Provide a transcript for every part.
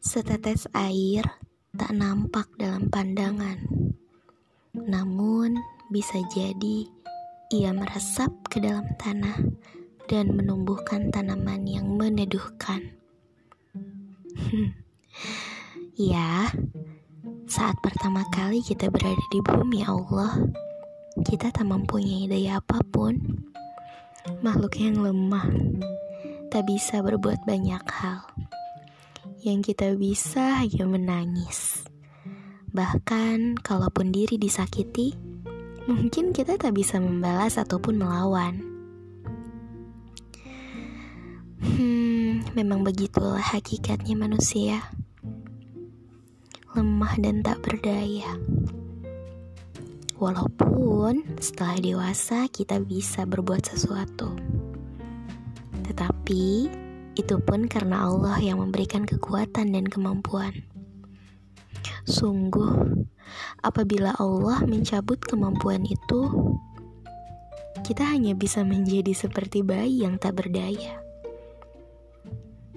Setetes air tak nampak dalam pandangan, namun bisa jadi ia meresap ke dalam tanah dan menumbuhkan tanaman yang meneduhkan. ya, saat pertama kali kita berada di bumi Allah, kita tak mempunyai daya apa pun. Makhluk yang lemah, tak bisa berbuat banyak hal yang kita bisa hanya menangis. Bahkan, kalaupun diri disakiti, mungkin kita tak bisa membalas ataupun melawan. Hmm, memang begitulah hakikatnya manusia. Lemah dan tak berdaya. Walaupun setelah dewasa kita bisa berbuat sesuatu. Tetapi itu pun karena Allah yang memberikan kekuatan dan kemampuan. Sungguh, apabila Allah mencabut kemampuan itu, kita hanya bisa menjadi seperti bayi yang tak berdaya.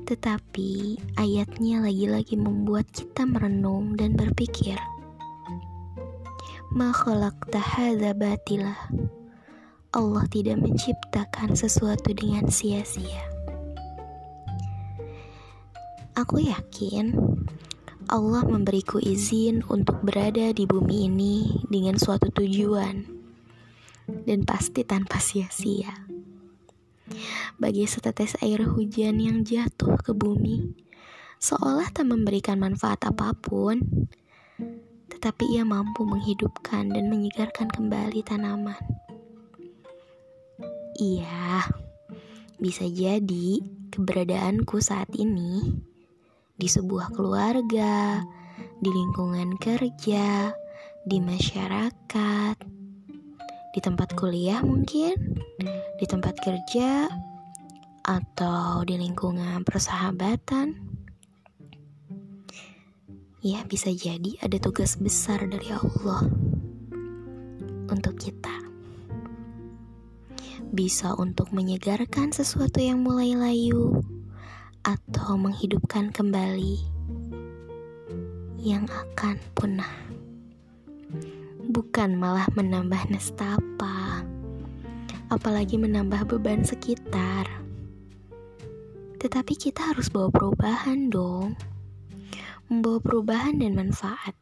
Tetapi ayatnya lagi-lagi membuat kita merenung dan berpikir. Ma batilah. Allah tidak menciptakan sesuatu dengan sia-sia. Aku yakin Allah memberiku izin untuk berada di bumi ini dengan suatu tujuan dan pasti tanpa sia-sia. Bagi setetes air hujan yang jatuh ke bumi, seolah tak memberikan manfaat apa pun, tetapi ia mampu menghidupkan dan menyegarkan kembali tanaman. Iya, bisa jadi keberadaanku saat ini di sebuah keluarga, di lingkungan kerja, di masyarakat, di tempat kuliah mungkin, di tempat kerja, atau di lingkungan persahabatan. Ya, bisa jadi ada tugas besar dari Allah untuk kita. Bisa untuk menyegarkan sesuatu yang mulai layu, atau menghidupkan kembali yang akan punah. Bukan malah menambah nestapa, apalagi menambah beban sekitar. Tetapi kita harus bawa perubahan dong. Membawa perubahan dan manfaat.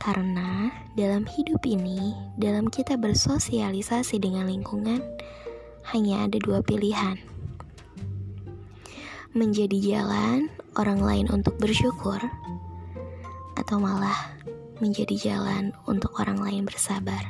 Karena dalam hidup ini, dalam kita bersosialisasi dengan lingkungan, hanya ada dua pilihan menjadi jalan orang lain untuk bersyukur, atau malah menjadi jalan untuk orang lain bersabar.